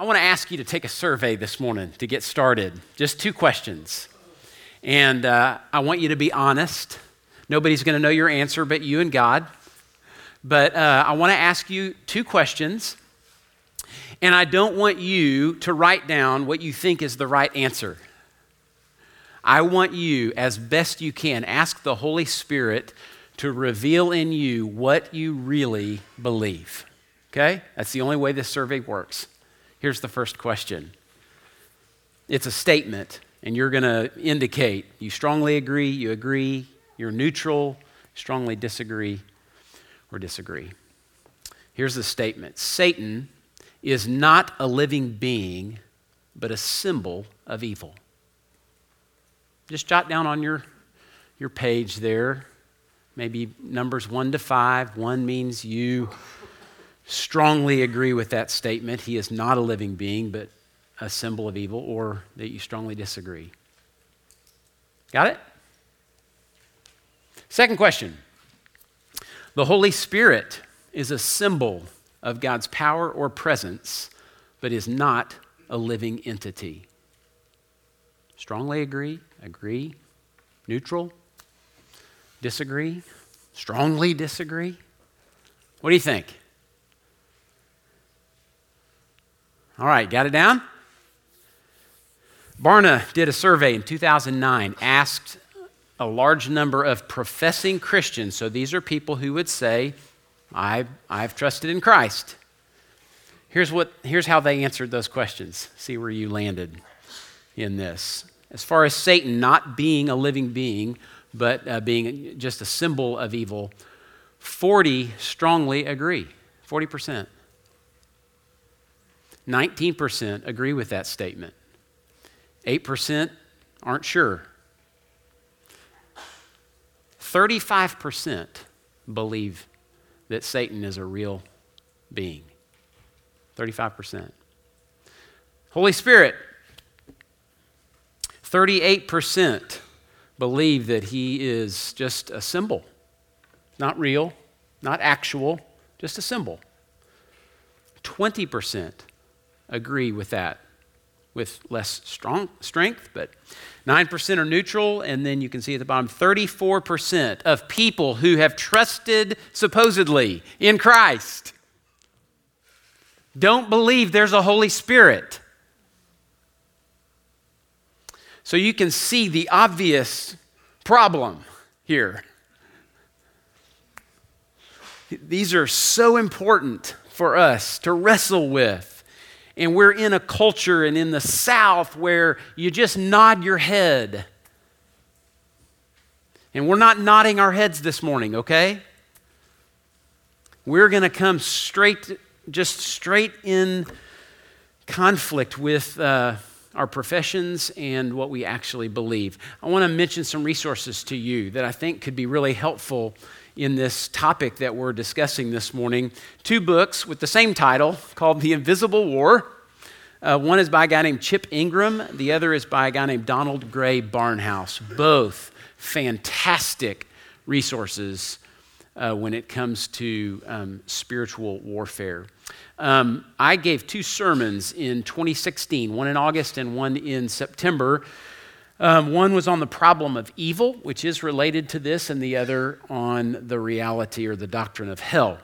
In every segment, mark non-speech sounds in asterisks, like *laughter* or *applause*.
I want to ask you to take a survey this morning to get started. Just two questions. And uh, I want you to be honest. Nobody's going to know your answer but you and God. But uh, I want to ask you two questions. And I don't want you to write down what you think is the right answer. I want you, as best you can, ask the Holy Spirit to reveal in you what you really believe. Okay? That's the only way this survey works. Here's the first question it's a statement, and you're going to indicate you strongly agree, you agree, you're neutral, strongly disagree, or disagree. Here's the statement Satan is not a living being, but a symbol of evil. Just jot down on your, your page there, maybe numbers one to five. One means you strongly agree with that statement. He is not a living being, but a symbol of evil, or that you strongly disagree. Got it? Second question The Holy Spirit is a symbol of God's power or presence, but is not a living entity. Strongly agree, agree, neutral, disagree, strongly disagree. What do you think? All right, got it down? Barna did a survey in 2009, asked a large number of professing Christians, so these are people who would say, I've, I've trusted in Christ. Here's, what, here's how they answered those questions. See where you landed in this. As far as Satan not being a living being, but uh, being just a symbol of evil, 40 strongly agree. 40%. 19% agree with that statement. 8% aren't sure. 35% believe that Satan is a real being. 35%. Holy Spirit, 38% believe that he is just a symbol, not real, not actual, just a symbol. 20% agree with that with less strong strength, but 9% are neutral. And then you can see at the bottom 34% of people who have trusted supposedly in Christ don't believe there's a Holy Spirit. So you can see the obvious problem here. These are so important for us to wrestle with and we're in a culture and in the South where you just nod your head. And we're not nodding our heads this morning, okay? We're going to come straight, just straight in conflict with uh, our professions and what we actually believe. I want to mention some resources to you that I think could be really helpful in this topic that we're discussing this morning. Two books with the same title called The Invisible War. Uh, one is by a guy named Chip Ingram, the other is by a guy named Donald Grey Barnhouse. Both fantastic resources uh, when it comes to um, spiritual warfare. Um, I gave two sermons in 2016, one in August and one in September um, one was on the problem of evil, which is related to this, and the other on the reality or the doctrine of hell.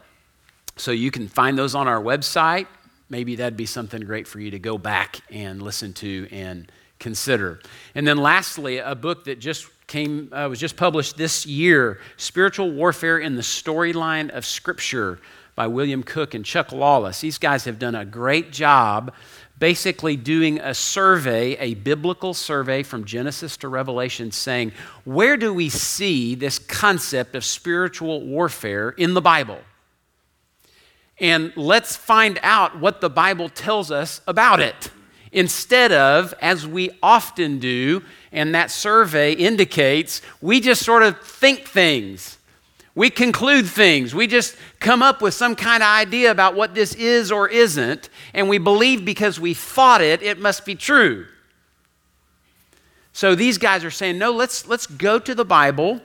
So you can find those on our website. Maybe that'd be something great for you to go back and listen to and consider. And then lastly, a book that just came uh, was just published this year, Spiritual Warfare in the Storyline of Scripture by William Cook and Chuck Lawless. These guys have done a great job basically doing a survey, a biblical survey from Genesis to Revelation, saying, where do we see this concept of spiritual warfare in the Bible? And let's find out what the Bible tells us about it. Instead of, as we often do, and that survey indicates, we just sort of think things we conclude things. We just come up with some kind of idea about what this is or isn't, and we believe because we thought it, it must be true. So these guys are saying, no, let's, let's go to the Bible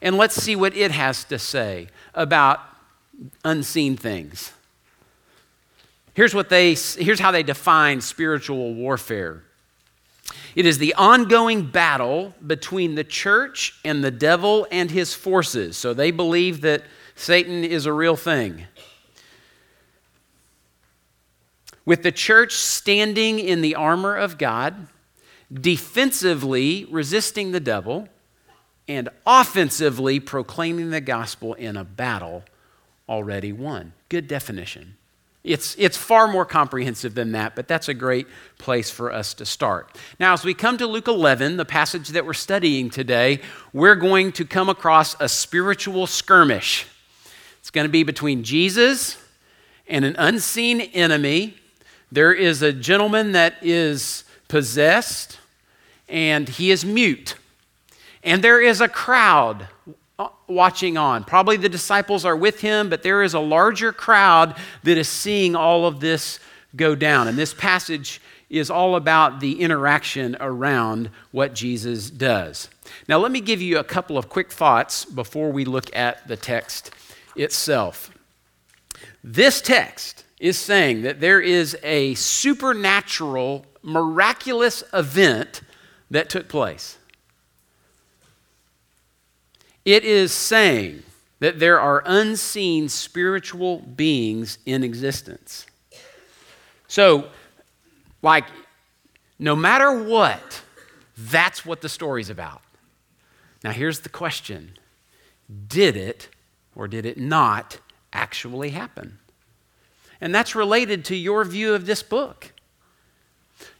and let's see what it has to say about unseen things. Here's, what they, here's how they define spiritual warfare it is the ongoing battle between the church and the devil and his forces. So they believe that Satan is a real thing. With the church standing in the armor of God, defensively resisting the devil, and offensively proclaiming the gospel in a battle already won. Good definition. It's, it's far more comprehensive than that, but that's a great place for us to start. Now, as we come to Luke 11, the passage that we're studying today, we're going to come across a spiritual skirmish. It's going to be between Jesus and an unseen enemy. There is a gentleman that is possessed, and he is mute. And there is a crowd Uh, watching on. Probably the disciples are with him, but there is a larger crowd that is seeing all of this go down. And this passage is all about the interaction around what Jesus does. Now, let me give you a couple of quick thoughts before we look at the text itself. This text is saying that there is a supernatural, miraculous event that took place. It is saying that there are unseen spiritual beings in existence. So, like, no matter what, that's what the story's about. Now, here's the question Did it or did it not actually happen? And that's related to your view of this book.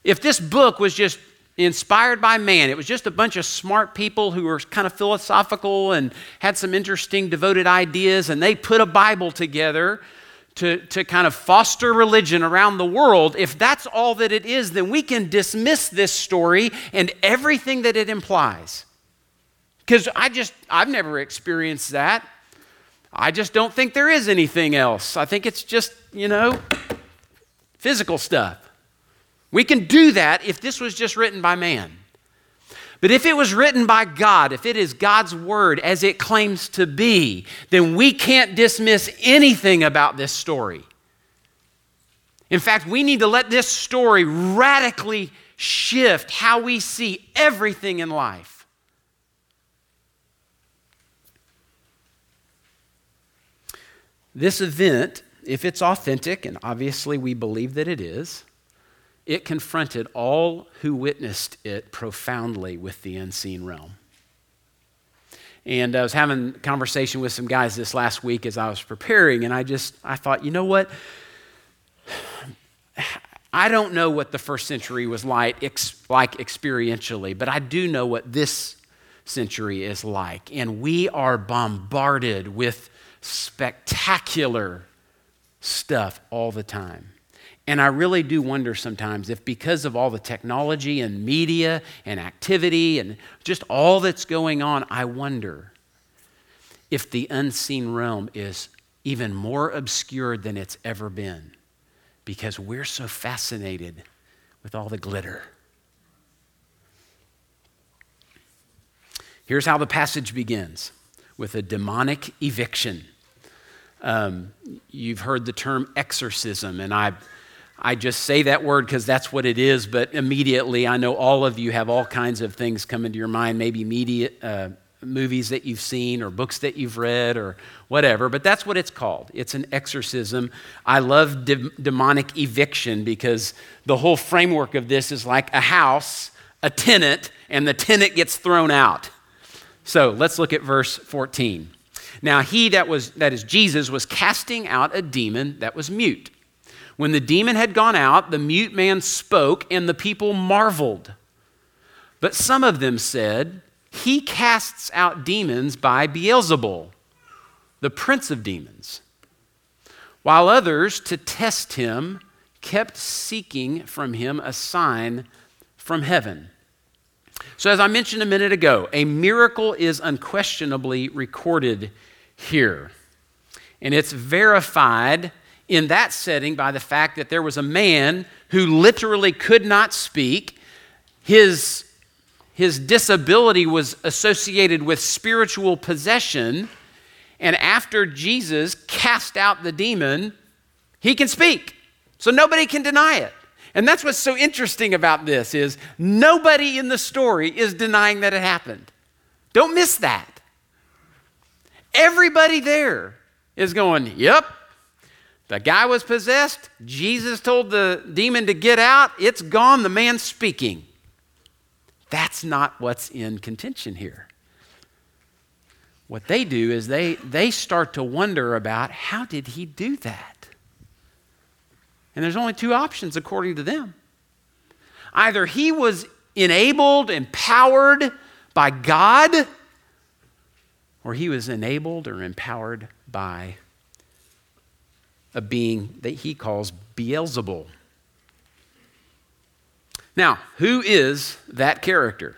If this book was just inspired by man. It was just a bunch of smart people who were kind of philosophical and had some interesting devoted ideas, and they put a Bible together to, to kind of foster religion around the world. If that's all that it is, then we can dismiss this story and everything that it implies. Because I just, I've never experienced that. I just don't think there is anything else. I think it's just, you know, physical stuff. We can do that if this was just written by man. But if it was written by God, if it is God's word as it claims to be, then we can't dismiss anything about this story. In fact, we need to let this story radically shift how we see everything in life. This event, if it's authentic, and obviously we believe that it is, it confronted all who witnessed it profoundly with the unseen realm. And I was having a conversation with some guys this last week as I was preparing, and I just I thought, you know what? *sighs* I don't know what the first century was like, ex, like experientially, but I do know what this century is like. And we are bombarded with spectacular stuff all the time. And I really do wonder sometimes if, because of all the technology and media and activity and just all that's going on, I wonder if the unseen realm is even more obscured than it's ever been because we're so fascinated with all the glitter. Here's how the passage begins with a demonic eviction. Um, you've heard the term exorcism, and I I just say that word because that's what it is, but immediately I know all of you have all kinds of things come into your mind, maybe media, uh, movies that you've seen or books that you've read or whatever, but that's what it's called. It's an exorcism. I love de- demonic eviction because the whole framework of this is like a house, a tenant, and the tenant gets thrown out. So let's look at verse 14. Now he that was that is Jesus was casting out a demon that was mute. When the demon had gone out, the mute man spoke, and the people marveled. But some of them said, He casts out demons by Beelzebul, the prince of demons. While others, to test him, kept seeking from him a sign from heaven. So, as I mentioned a minute ago, a miracle is unquestionably recorded here. And it's verified in that setting by the fact that there was a man who literally could not speak. His, his disability was associated with spiritual possession. And after Jesus cast out the demon, he can speak. So nobody can deny it. And that's what's so interesting about this is nobody in the story is denying that it happened. Don't miss that. Everybody there is going, "Yep. The guy was possessed. Jesus told the demon to get out. It's gone. The man's speaking." That's not what's in contention here. What they do is they, they start to wonder about how did he do that? And there's only two options according to them. Either he was enabled, empowered by God, or he was enabled or empowered by a being that he calls Beelzebul. Now, who is that character?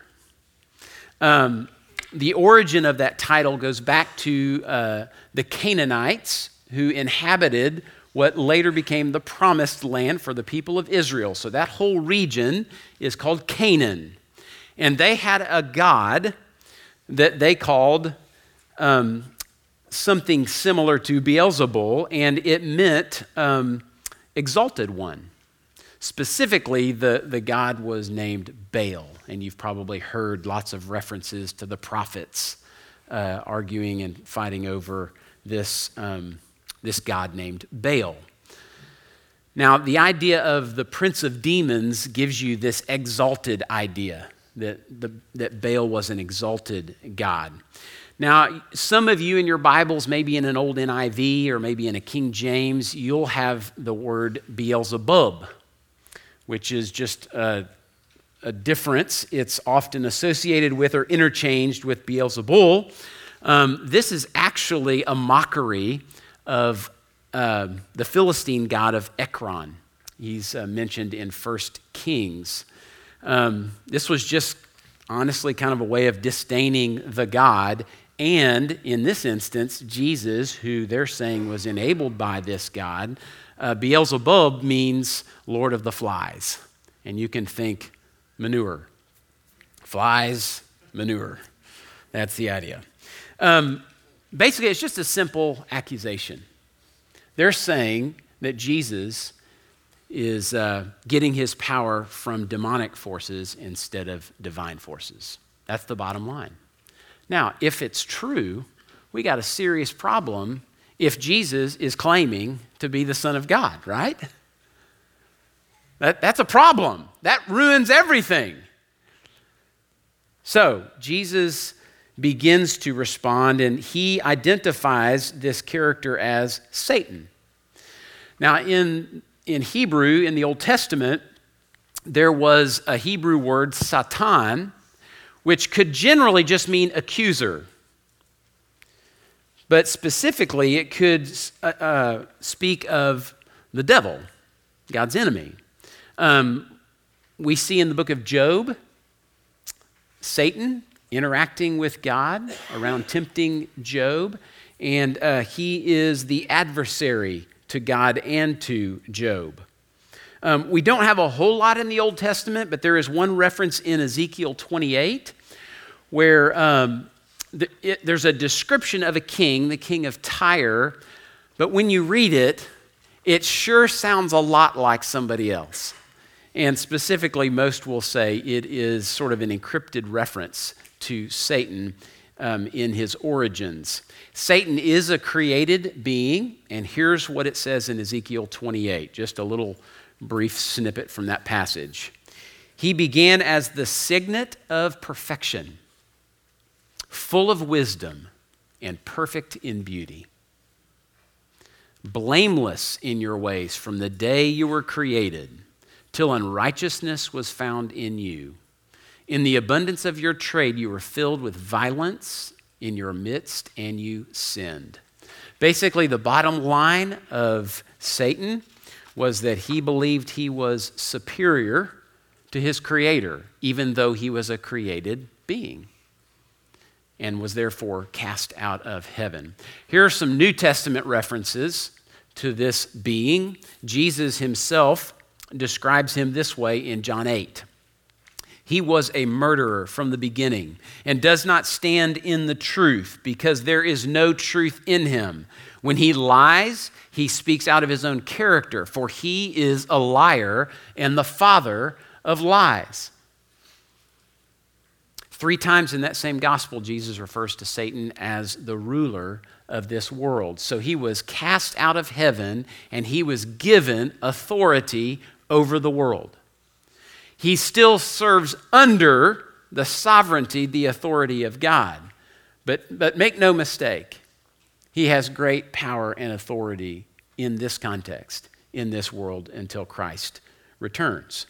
Um, the origin of that title goes back to uh, the Canaanites who inhabited what later became the promised land for the people of Israel. So that whole region is called Canaan. And they had a god that they called um, something similar to Beelzebul, and it meant um, exalted one. Specifically, the, the god was named Baal, and you've probably heard lots of references to the prophets uh, arguing and fighting over this. Um, this god named Baal. Now, the idea of the prince of demons gives you this exalted idea that, the, that Baal was an exalted god. Now, some of you in your Bibles, maybe in an old NIV or maybe in a King James, you'll have the word Beelzebub, which is just a, a difference. It's often associated with or interchanged with Beelzebul. Um, this is actually a mockery of uh, the Philistine god of Ekron. He's uh, mentioned in First Kings. Um, this was just honestly kind of a way of disdaining the god. And in this instance, Jesus, who they're saying was enabled by this god, uh, Beelzebub means Lord of the Flies. And you can think manure. Flies, manure. That's the idea. Um, basically, it's just a simple accusation. They're saying that Jesus is uh, getting his power from demonic forces instead of divine forces. That's the bottom line. Now, if it's true, we got a serious problem if Jesus is claiming to be the Son of God, right? That, that's a problem. That ruins everything. So, Jesus begins to respond, and he identifies this character as Satan. Now, in, in Hebrew, in the Old Testament, there was a Hebrew word, Satan, which could generally just mean accuser. But specifically, it could uh, uh, speak of the devil, God's enemy. Um, we see in the book of Job Satan interacting with God, around tempting Job, and uh, he is the adversary to God and to Job. Um, we don't have a whole lot in the Old Testament, but there is one reference in Ezekiel 28 where um, the, it, there's a description of a king, the king of Tyre, but when you read it, it sure sounds a lot like somebody else. And specifically, most will say it is sort of an encrypted reference to Satan um, in his origins. Satan is a created being, and here's what it says in Ezekiel 28, just a little brief snippet from that passage. He began as the signet of perfection, full of wisdom and perfect in beauty. Blameless in your ways from the day you were created, till unrighteousness was found in you. In the abundance of your trade, you were filled with violence in your midst, and you sinned. Basically, the bottom line of Satan was that he believed he was superior to his creator, even though he was a created being, and was therefore cast out of heaven. Here are some New Testament references to this being. Jesus himself describes him this way in John 8. He was a murderer from the beginning and does not stand in the truth because there is no truth in him. When he lies, he speaks out of his own character, for he is a liar and the father of lies. Three times in that same gospel, Jesus refers to Satan as the ruler of this world. So he was cast out of heaven and he was given authority over the world he still serves under the sovereignty, the authority of God. But, but make no mistake, he has great power and authority in this context, in this world, until Christ returns.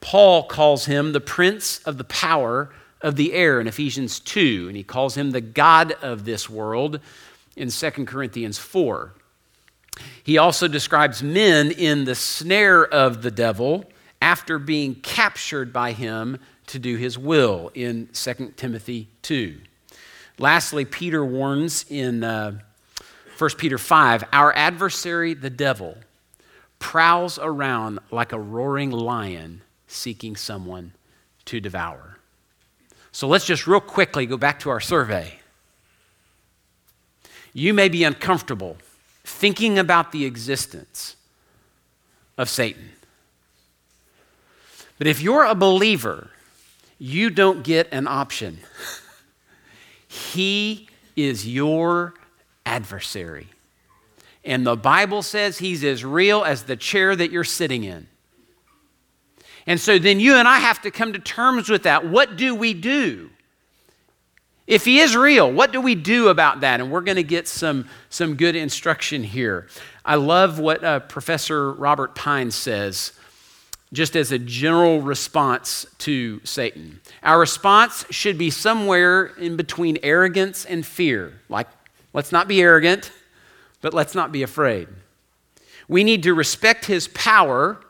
Paul calls him the prince of the power of the air in Ephesians 2, and he calls him the God of this world in 2 Corinthians 4. He also describes men in the snare of the devil after being captured by him to do his will in 2 Timothy 2. Lastly, Peter warns in uh, 1 Peter 5 our adversary, the devil, prowls around like a roaring lion seeking someone to devour. So let's just real quickly go back to our survey. You may be uncomfortable thinking about the existence of Satan. But if you're a believer, you don't get an option. he is your adversary. And the Bible says he's as real as the chair that you're sitting in. And so then you and I have to come to terms with that. What do we do? If he is real, what do we do about that? And we're going to get some, some good instruction here. I love what uh, Professor Robert Pine says just as a general response to Satan. Our response should be somewhere in between arrogance and fear. Like, let's not be arrogant, but let's not be afraid. We need to respect his power,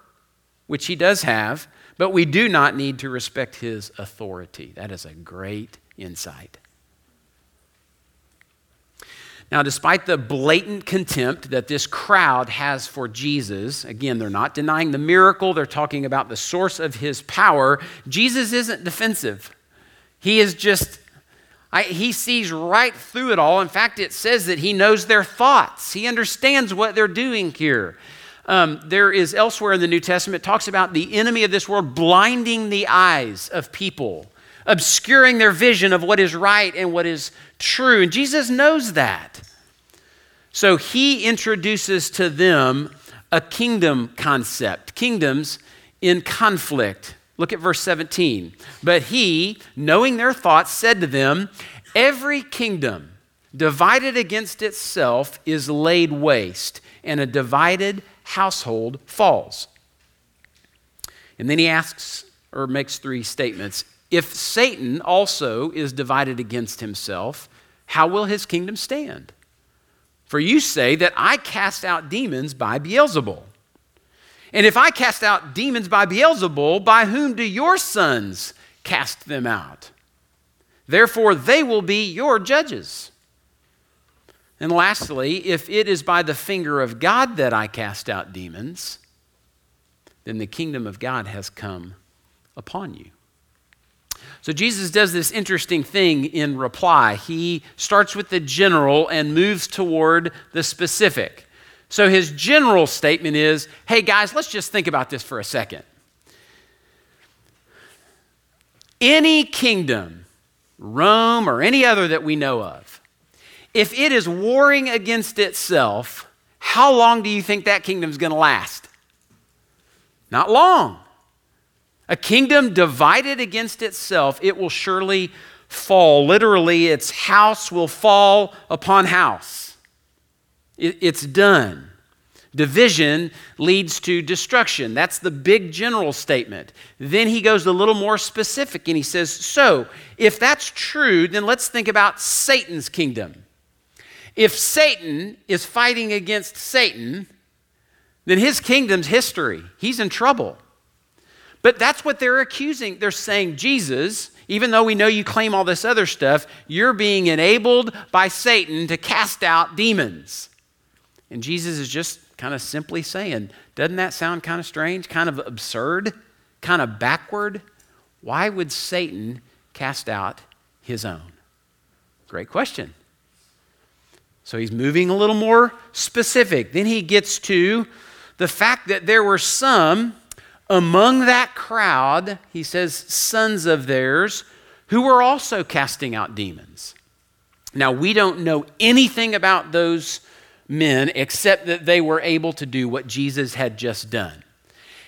which he does have, but we do not need to respect his authority. That is a great insight. Now, despite the blatant contempt that this crowd has for Jesus, again, they're not denying the miracle, they're talking about the source of his power. Jesus isn't defensive. He is just, I, he sees right through it all. In fact, it says that he knows their thoughts, he understands what they're doing here. Um, there is elsewhere in the New Testament, talks about the enemy of this world blinding the eyes of people, obscuring their vision of what is right and what is true. And Jesus knows that. So he introduces to them a kingdom concept, kingdoms in conflict. Look at verse 17. But he, knowing their thoughts, said to them, Every kingdom divided against itself is laid waste, and a divided household falls. And then he asks or makes three statements. If Satan also is divided against himself, how will his kingdom stand? For you say that I cast out demons by Beelzebul. And if I cast out demons by Beelzebul, by whom do your sons cast them out? Therefore, they will be your judges. And lastly, if it is by the finger of God that I cast out demons, then the kingdom of God has come upon you. So Jesus does this interesting thing in reply. He starts with the general and moves toward the specific. So his general statement is hey, guys, let's just think about this for a second. Any kingdom, Rome or any other that we know of, if it is warring against itself, how long do you think that kingdom is going to last? Not long. A kingdom divided against itself, it will surely fall. Literally, its house will fall upon house. It's done. Division leads to destruction. That's the big general statement. Then he goes a little more specific and he says, So, if that's true, then let's think about Satan's kingdom. If Satan is fighting against Satan, then his kingdom's history. He's in trouble. But that's what they're accusing. They're saying, Jesus, even though we know you claim all this other stuff, you're being enabled by Satan to cast out demons. And Jesus is just kind of simply saying, doesn't that sound kind of strange, kind of absurd, kind of backward? Why would Satan cast out his own? Great question. So he's moving a little more specific. Then he gets to the fact that there were some among that crowd, he says, sons of theirs, who were also casting out demons. Now, we don't know anything about those men except that they were able to do what Jesus had just done.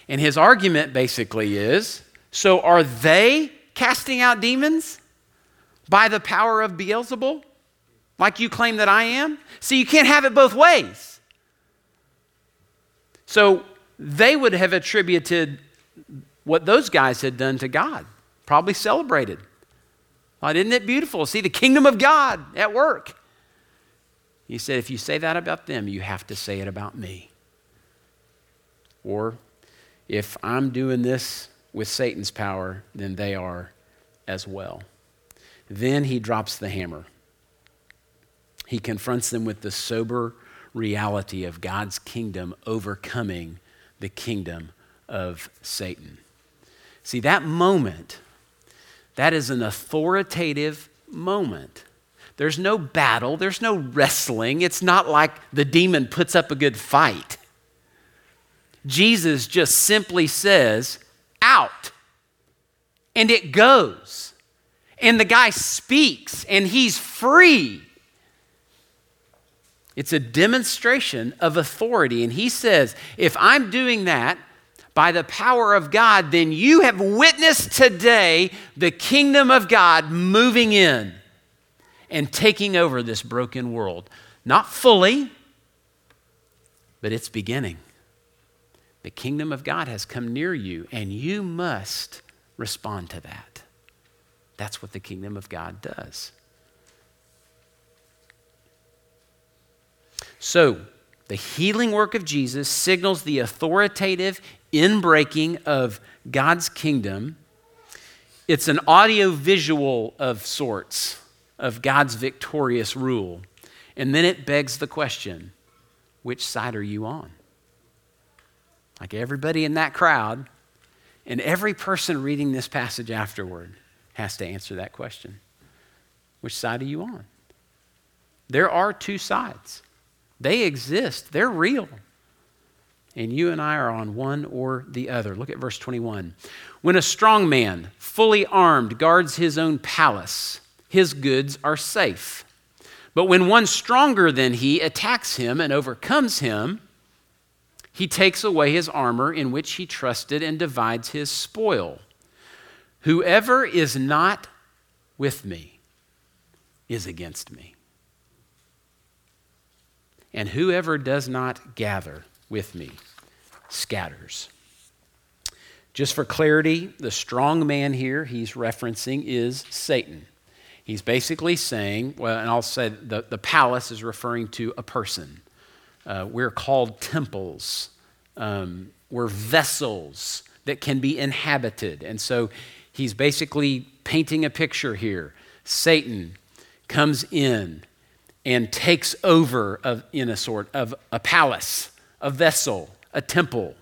And his argument basically is so are they casting out demons by the power of Beelzebul, like you claim that I am? See, you can't have it both ways. So they would have attributed what those guys had done to God, probably celebrated. Well, isn't it beautiful? See the kingdom of God at work. He said, if you say that about them, you have to say it about me. Or if I'm doing this with Satan's power, then they are as well. Then he drops the hammer. He confronts them with the sober reality of God's kingdom overcoming the kingdom of Satan. See, that moment, that is an authoritative moment. There's no battle, there's no wrestling. It's not like the demon puts up a good fight. Jesus just simply says, out. And it goes. And the guy speaks and he's free. It's a demonstration of authority. And he says, if I'm doing that by the power of God, then you have witnessed today the kingdom of God moving in and taking over this broken world. Not fully, but it's beginning. The kingdom of God has come near you, and you must respond to that. That's what the kingdom of God does. So, the healing work of Jesus signals the authoritative inbreaking of God's kingdom. It's an audio visual of sorts of God's victorious rule. And then it begs the question which side are you on? like everybody in that crowd, and every person reading this passage afterward has to answer that question Which side are you on? There are two sides, they exist, they're real. And you and I are on one or the other. Look at verse 21. When a strong man, fully armed, guards his own palace, his goods are safe. But when one stronger than he attacks him and overcomes him, he takes away his armor in which he trusted and divides his spoil. Whoever is not with me is against me. And whoever does not gather with me scatters. Just for clarity, the strong man here he's referencing is Satan. He's basically saying, well, and I'll say the, the palace is referring to a person. Uh, we're called temples. Um, we're vessels that can be inhabited. And so he's basically painting a picture here. Satan comes in and takes over of, in a sort of a palace, a vessel, a temple.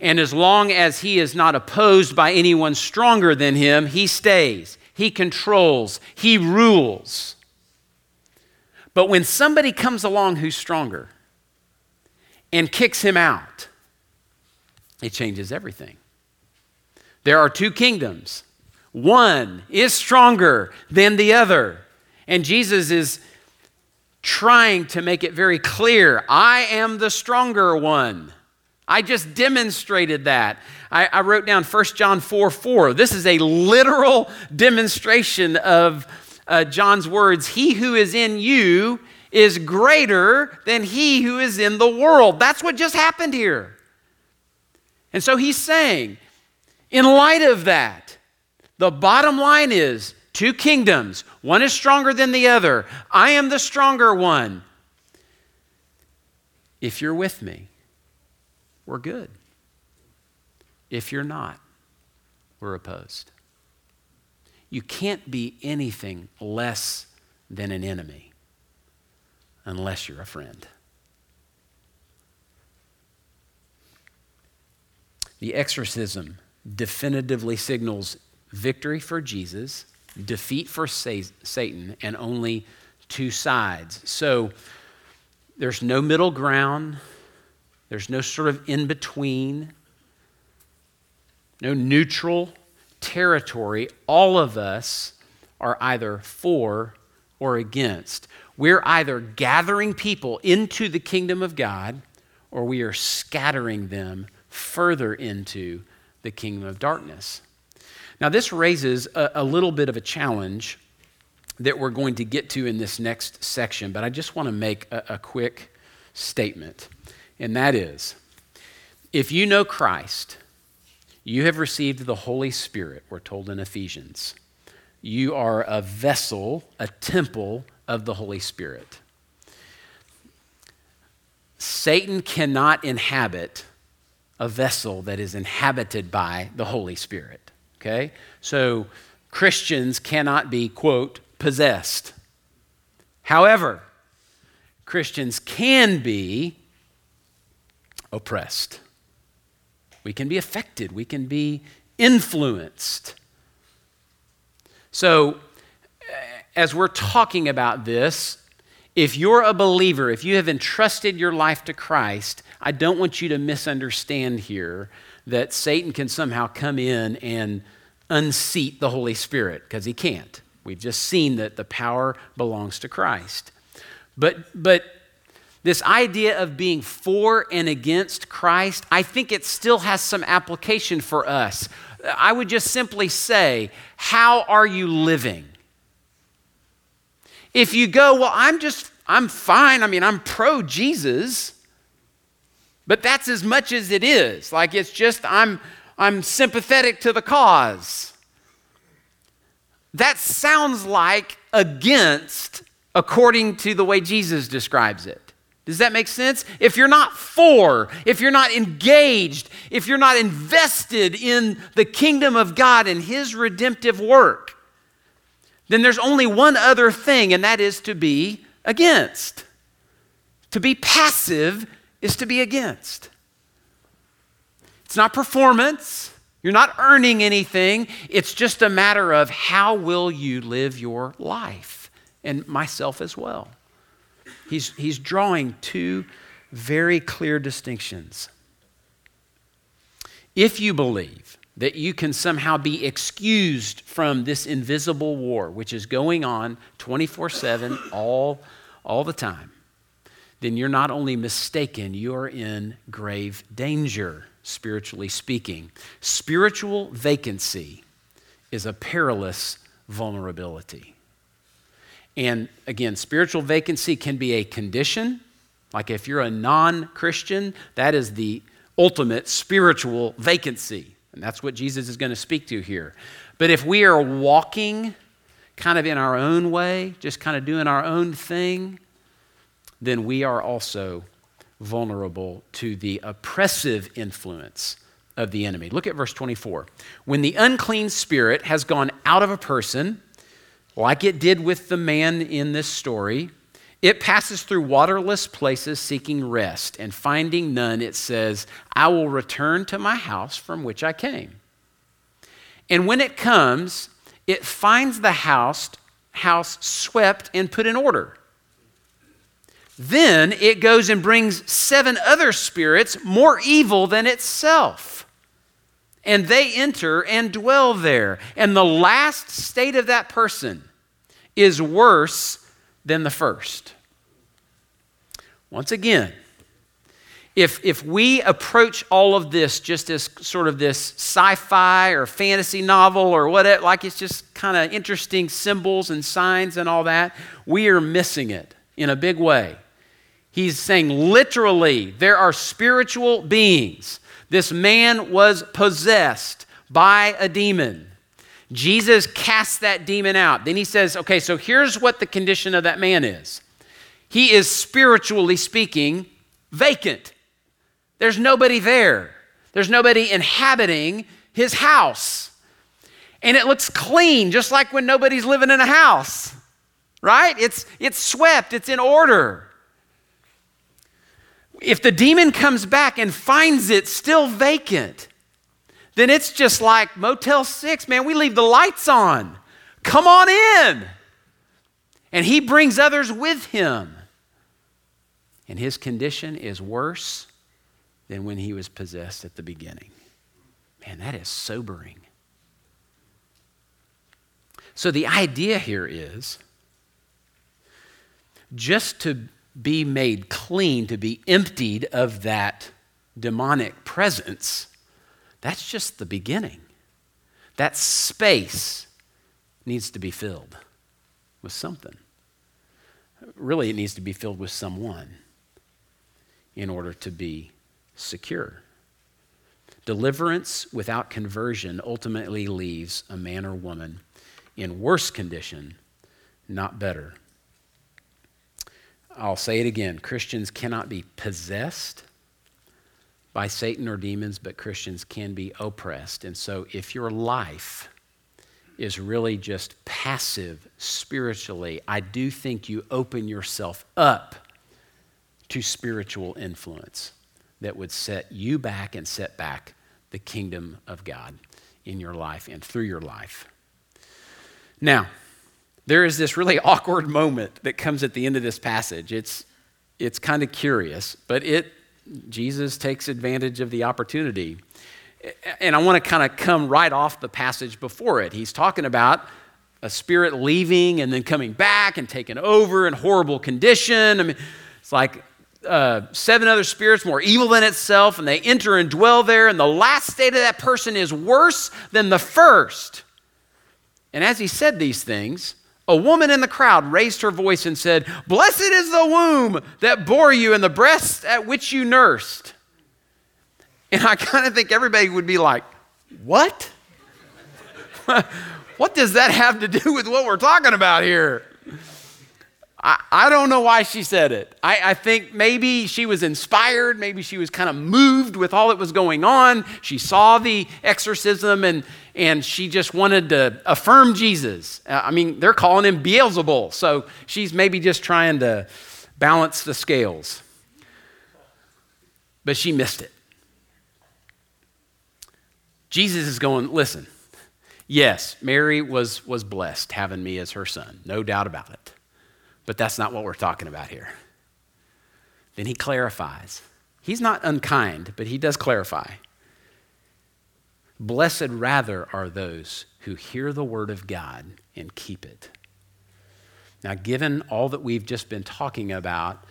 And as long as he is not opposed by anyone stronger than him, he stays, he controls, he rules. But when somebody comes along who's stronger and kicks him out, it changes everything. There are two kingdoms. One is stronger than the other. And Jesus is trying to make it very clear I am the stronger one. I just demonstrated that. I, I, wrote down 1 John 4 4. This is a literal demonstration of uh, John's words He who is in you is greater than he who is in the world. That's what just happened here. And so he's saying, in light of that, the bottom line is two kingdoms. One is stronger than the other. I am the stronger one. If you're with me, we're good. If you're not, we're opposed. You can't be anything less than an enemy unless you're a friend. The exorcism definitively signals victory for Jesus, defeat for Satan, and only two sides. So there's no middle ground, there's no sort of in between, no neutral territory. All of us are either for or against. We're either gathering people into the kingdom of God or we are scattering them further into the kingdom of darkness. Now, this raises a, a, little bit of a challenge that we're going to get to in this next section, but I just want to make a, a quick statement, and that is if you know Christ, you have received the Holy Spirit, we're told in Ephesians. You are a vessel, a temple of the Holy Spirit. Satan cannot inhabit a vessel that is inhabited by the Holy Spirit. Okay? So Christians cannot be, quote, possessed. However, Christians can be oppressed. We can be affected. We can be influenced. So, eh, as we're talking about this, if you're a believer, if you have entrusted your life to Christ, I don't want you to misunderstand here that Satan can somehow come in and unseat the Holy Spirit, because he can't. We've just seen that the power belongs to Christ. But, but this idea of being for and against Christ, I think it still has some application for us. I would just simply say, How are you living? If you go, Well, I'm just, I'm fine. I mean, I'm pro Jesus, but that's as much as it is. Like, it's just, I'm, I'm sympathetic to the cause. That sounds like against according to the way Jesus describes it. Does that make sense? If you're not for, if you're not engaged, if you're not invested in the kingdom of God and His redemptive work, then there's only one other thing, and that is to be against. To be passive is to be against. It's not performance. You're not earning anything. It's just a matter of how will you live your life, and myself as well. He's, he's drawing two very clear distinctions. If you believe that you can somehow be excused from this invisible war, which is going on 24 7 all, all the time, then you're not only mistaken, you're in grave danger, spiritually speaking. Spiritual vacancy is a perilous vulnerability. And again, spiritual vacancy can be a condition. Like if you're a non Christian, that is the ultimate spiritual vacancy. And that's what Jesus is going to speak to here. But if we are walking kind of in our own way, just kind of doing our own thing, then we are also vulnerable to the oppressive influence of the enemy. Look at verse 24. When the unclean spirit has gone out of a person, like it did with the man in this story, it passes through waterless places seeking rest, and finding none, it says, I will return to my house from which I came. And when it comes, it finds the house, house swept and put in order. Then it goes and brings seven other spirits more evil than itself. And they enter and dwell there. And the last state of that person is worse than the first. Once again, if, if we approach all of this just as sort of this sci fi or fantasy novel or what, like it's just kind of interesting symbols and signs and all that, we are missing it in a big way. He's saying literally, there are spiritual beings. This man was possessed by a demon. Jesus casts that demon out. Then he says, okay, so here's what the condition of that man is he is spiritually speaking vacant. There's nobody there, there's nobody inhabiting his house. And it looks clean, just like when nobody's living in a house, right? It's, it's swept, it's in order. If the demon comes back and finds it still vacant, then it's just like Motel 6, man. We leave the lights on. Come on in. And he brings others with him. And his condition is worse than when he was possessed at the beginning. Man, that is sobering. So the idea here is just to be made clean, to be emptied of that demonic presence, that's just the beginning. That space needs to be filled with something. Really, it needs to be filled with someone in order to be secure. Deliverance without conversion ultimately leaves a man or woman in worse condition, not better. I'll say it again Christians cannot be possessed by Satan or demons, but Christians can be oppressed. And so if your life is really just passive spiritually, I do think you open yourself up to spiritual influence that would set you back and set back the kingdom of God in your life and through your life. Now, there is this really *laughs* awkward moment that comes at the end of this passage. It's, it's kind of curious, but it, Jesus takes advantage of the opportunity. And I want to kind of come right off the passage before it. He's talking about a spirit leaving and then coming back and taking over in horrible condition. I mean, it's like uh, seven other spirits more evil than itself, and they enter and dwell there, and the last state of that person is worse than the first. And as he said these things, a woman in the crowd raised her voice and said, Blessed is the womb that bore you and the breast at which you nursed. And I kind of think everybody would be like, What? *laughs* what does that have to do with what we're talking about here? I, don't know why she said it. I, I think maybe she was inspired. Maybe she was kind of moved with all that was going on. She saw the exorcism and, and she just wanted to affirm Jesus. Uh, I mean, they're calling him Beelzebul. So she's maybe just trying to balance the scales. But she missed it. Jesus is going, listen, yes, Mary was, was blessed having me as her son, no doubt about it. But that's not what we're talking about here. Then he clarifies. He's not unkind, but he does clarify. Blessed rather are those who hear the word of God and keep it. Now, given all that we've just been talking about,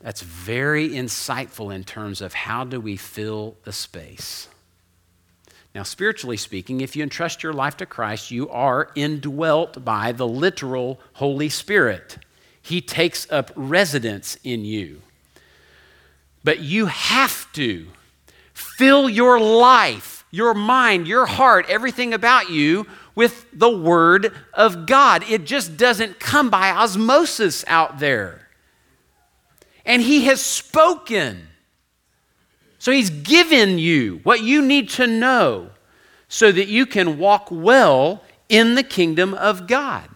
that's very insightful in terms of how do we fill the space. Now, spiritually speaking, if you entrust your life to Christ, you are indwelt by the literal Holy Spirit. He takes up residence in you. But you have to fill your life, your mind, your heart, everything about you with the Word of God. It just doesn't come by osmosis out there. And He has spoken. So He's given you what you need to know so that you can walk well in the kingdom of God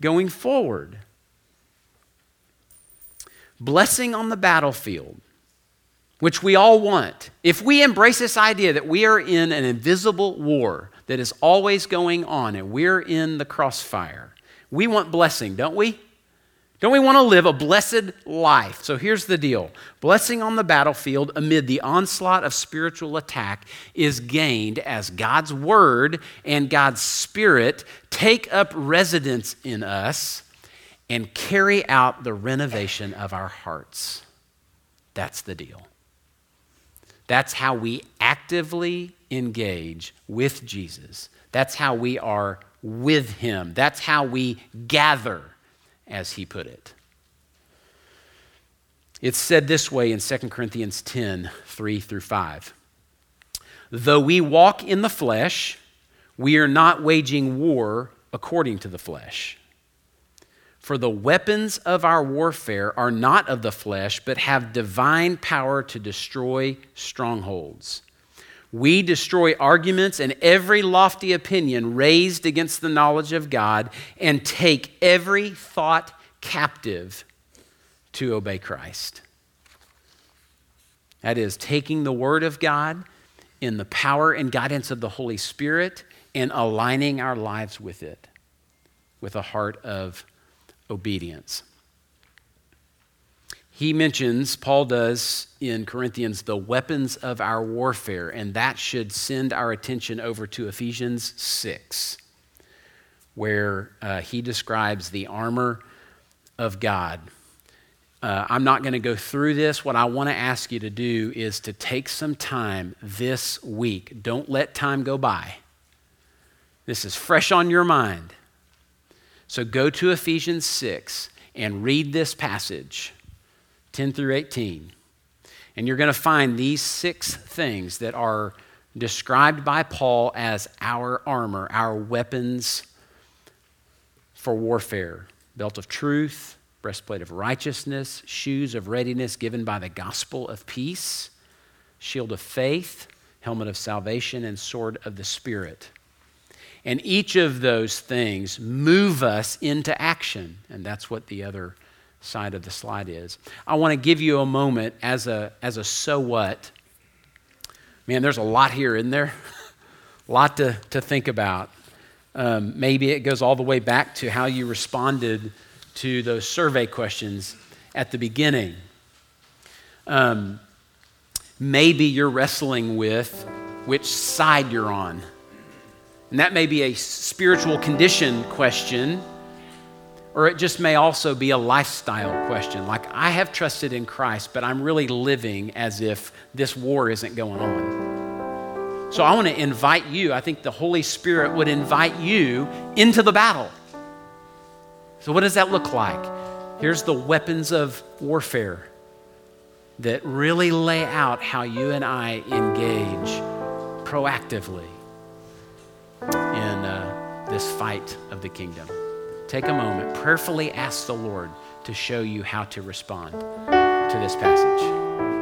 going forward blessing on the battlefield, which we all want, if we embrace this idea that we are in an invisible war that is always going on and we're in the crossfire, we want blessing, don't we? Don't we want to live a blessed life? So here's the deal blessing on the battlefield amid the onslaught of spiritual attack is gained as God's word and God's spirit take up residence in us and carry out the renovation of our hearts. That's the deal. That's how we actively engage with Jesus. That's how we are with Him. That's how we gather, as He put it. It's said this way in 2 Corinthians 10 3 through 5. Though we walk in the flesh, we are not waging war according to the flesh. For the weapons of our warfare are not of the flesh, but have divine power to destroy strongholds. We destroy arguments and every lofty opinion raised against the knowledge of God and take every thought captive to obey Christ. That is, taking the Word of God in the power and guidance of the Holy Spirit and aligning our lives with it with a heart of obedience. He mentions, Paul does in Corinthians, the weapons of our warfare, and that should send our attention over to Ephesians 6, where uh, he describes the armor of God. Uh, I'm not going to go through this. What I want to ask you to do is to take some time this week. Don't let time go by. This is fresh on your mind. So go to Ephesians 6 and read this passage, 10 through 18. And you're going to find these six things that are described by Paul as our armor, our weapons for warfare belt of truth, breastplate of righteousness, shoes of readiness given by the gospel of peace, shield of faith, helmet of salvation, and sword of the Spirit. And each of those things move us into action. And that's what the other side of the slide is. I want to give you a moment as a, as a so what. Man, there's a lot here, in there? a *laughs* lot to, to think about. Um, maybe it goes all the way back to how you responded to those survey questions at the beginning. Um, maybe you're wrestling with which side you're on. And that may be a spiritual condition question, or it just may also be a lifestyle question. Like, I have trusted in Christ, but I'm really living as if this war isn't going on. So I want to invite you, I think the Holy Spirit would invite you into the battle. So, what does that look like? Here's the weapons of warfare that really lay out how you and I engage proactively this fight of the kingdom. Take a moment, prayerfully ask the Lord to show you how to respond to this passage.